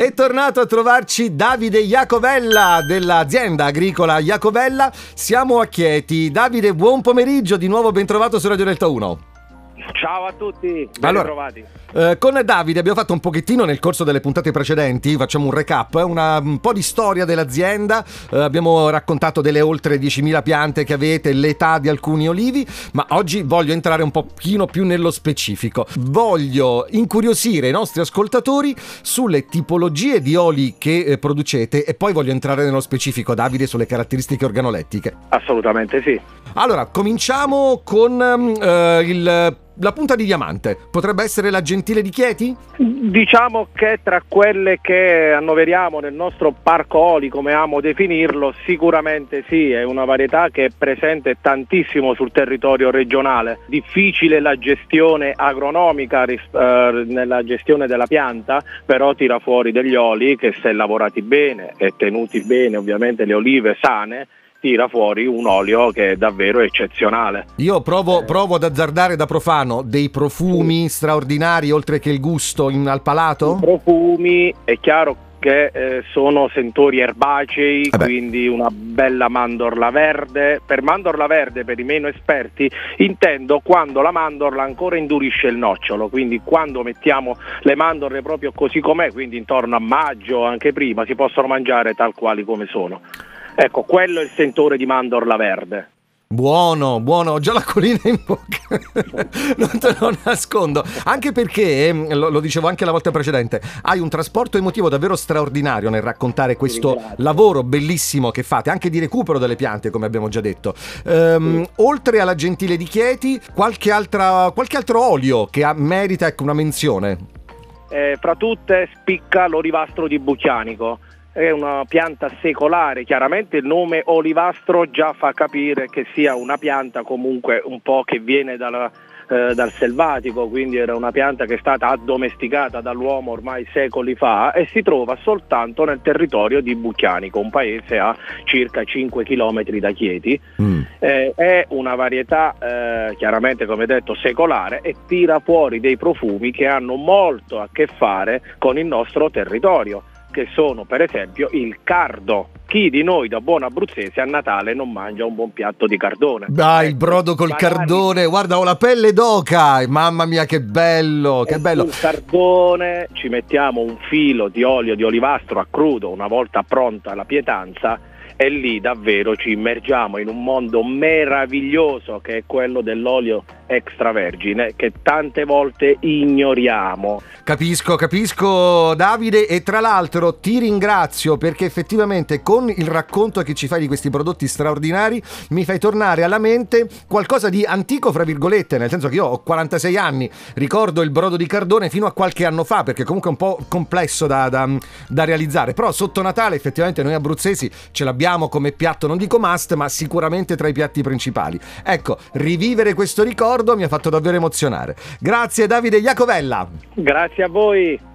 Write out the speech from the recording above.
È tornato a trovarci Davide Iacovella dell'azienda agricola Iacovella. Siamo a Chieti. Davide, buon pomeriggio, di nuovo ben trovato su Radio Delta 1. Ciao a tutti, ben allora, trovati. Eh, con Davide abbiamo fatto un pochettino nel corso delle puntate precedenti, facciamo un recap, una, un po' di storia dell'azienda, eh, abbiamo raccontato delle oltre 10.000 piante che avete, l'età di alcuni olivi, ma oggi voglio entrare un pochino più nello specifico. Voglio incuriosire i nostri ascoltatori sulle tipologie di oli che eh, producete e poi voglio entrare nello specifico, Davide, sulle caratteristiche organolettiche. Assolutamente sì. Allora, cominciamo con eh, il la punta di diamante potrebbe essere la gentile di Chieti? Diciamo che tra quelle che annoveriamo nel nostro parco oli, come amo definirlo, sicuramente sì, è una varietà che è presente tantissimo sul territorio regionale. Difficile la gestione agronomica eh, nella gestione della pianta, però tira fuori degli oli che se lavorati bene e tenuti bene, ovviamente le olive sane, tira fuori un olio che è davvero eccezionale. Io provo, provo ad azzardare da profano dei profumi straordinari oltre che il gusto in, al palato? I profumi, è chiaro che eh, sono sentori erbacei, eh quindi una bella mandorla verde. Per mandorla verde, per i meno esperti, intendo quando la mandorla ancora indurisce il nocciolo, quindi quando mettiamo le mandorle proprio così com'è, quindi intorno a maggio, anche prima, si possono mangiare tal quali come sono. Ecco, quello è il sentore di mandorla verde. Buono, buono, ho già la colina in bocca, non te lo nascondo, anche perché, ehm, lo, lo, dicevo anche la volta precedente, hai un trasporto emotivo davvero straordinario nel raccontare questo lavoro bellissimo che fate, anche di recupero delle piante, come abbiamo già detto. Ehm, sì. Oltre alla gentile di Chieti, qualche, altra, qualche altro olio che ha, merita ecco, una menzione? Eh, fra tutte spicca l'olivastro di Bucchianico è una pianta secolare, chiaramente il nome olivastro già fa capire che sia una pianta comunque un po' che viene dalla, eh, dal selvatico, quindi era una pianta che è stata addomesticata dall'uomo ormai secoli fa e si trova soltanto nel territorio di Bucchianico, un paese a circa 5 km da Chieti. Mm. Eh, è una varietà eh, chiaramente come detto secolare e tira fuori dei profumi che hanno molto a che fare con il nostro territorio che sono per esempio il cardo. Chi di noi da buon abruzzese a Natale non mangia un buon piatto di cardone? Dai, il ecco, brodo col magari... cardone, guarda ho la pelle d'oca, mamma mia che bello, che bello. Sul cardone ci mettiamo un filo di olio di olivastro a crudo una volta pronta la pietanza e lì davvero ci immergiamo in un mondo meraviglioso che è quello dell'olio extravergine che tante volte ignoriamo. Capisco, capisco Davide e tra l'altro ti ringrazio perché effettivamente con il racconto che ci fai di questi prodotti straordinari mi fai tornare alla mente qualcosa di antico fra virgolette, nel senso che io ho 46 anni, ricordo il brodo di cardone fino a qualche anno fa perché comunque è un po' complesso da, da, da realizzare, però sotto Natale effettivamente noi abruzzesi ce l'abbiamo come piatto, non dico must, ma sicuramente tra i piatti principali. Ecco, rivivere questo ricordo mi ha fatto davvero emozionare. Grazie Davide Iacovella. Grazie a voi.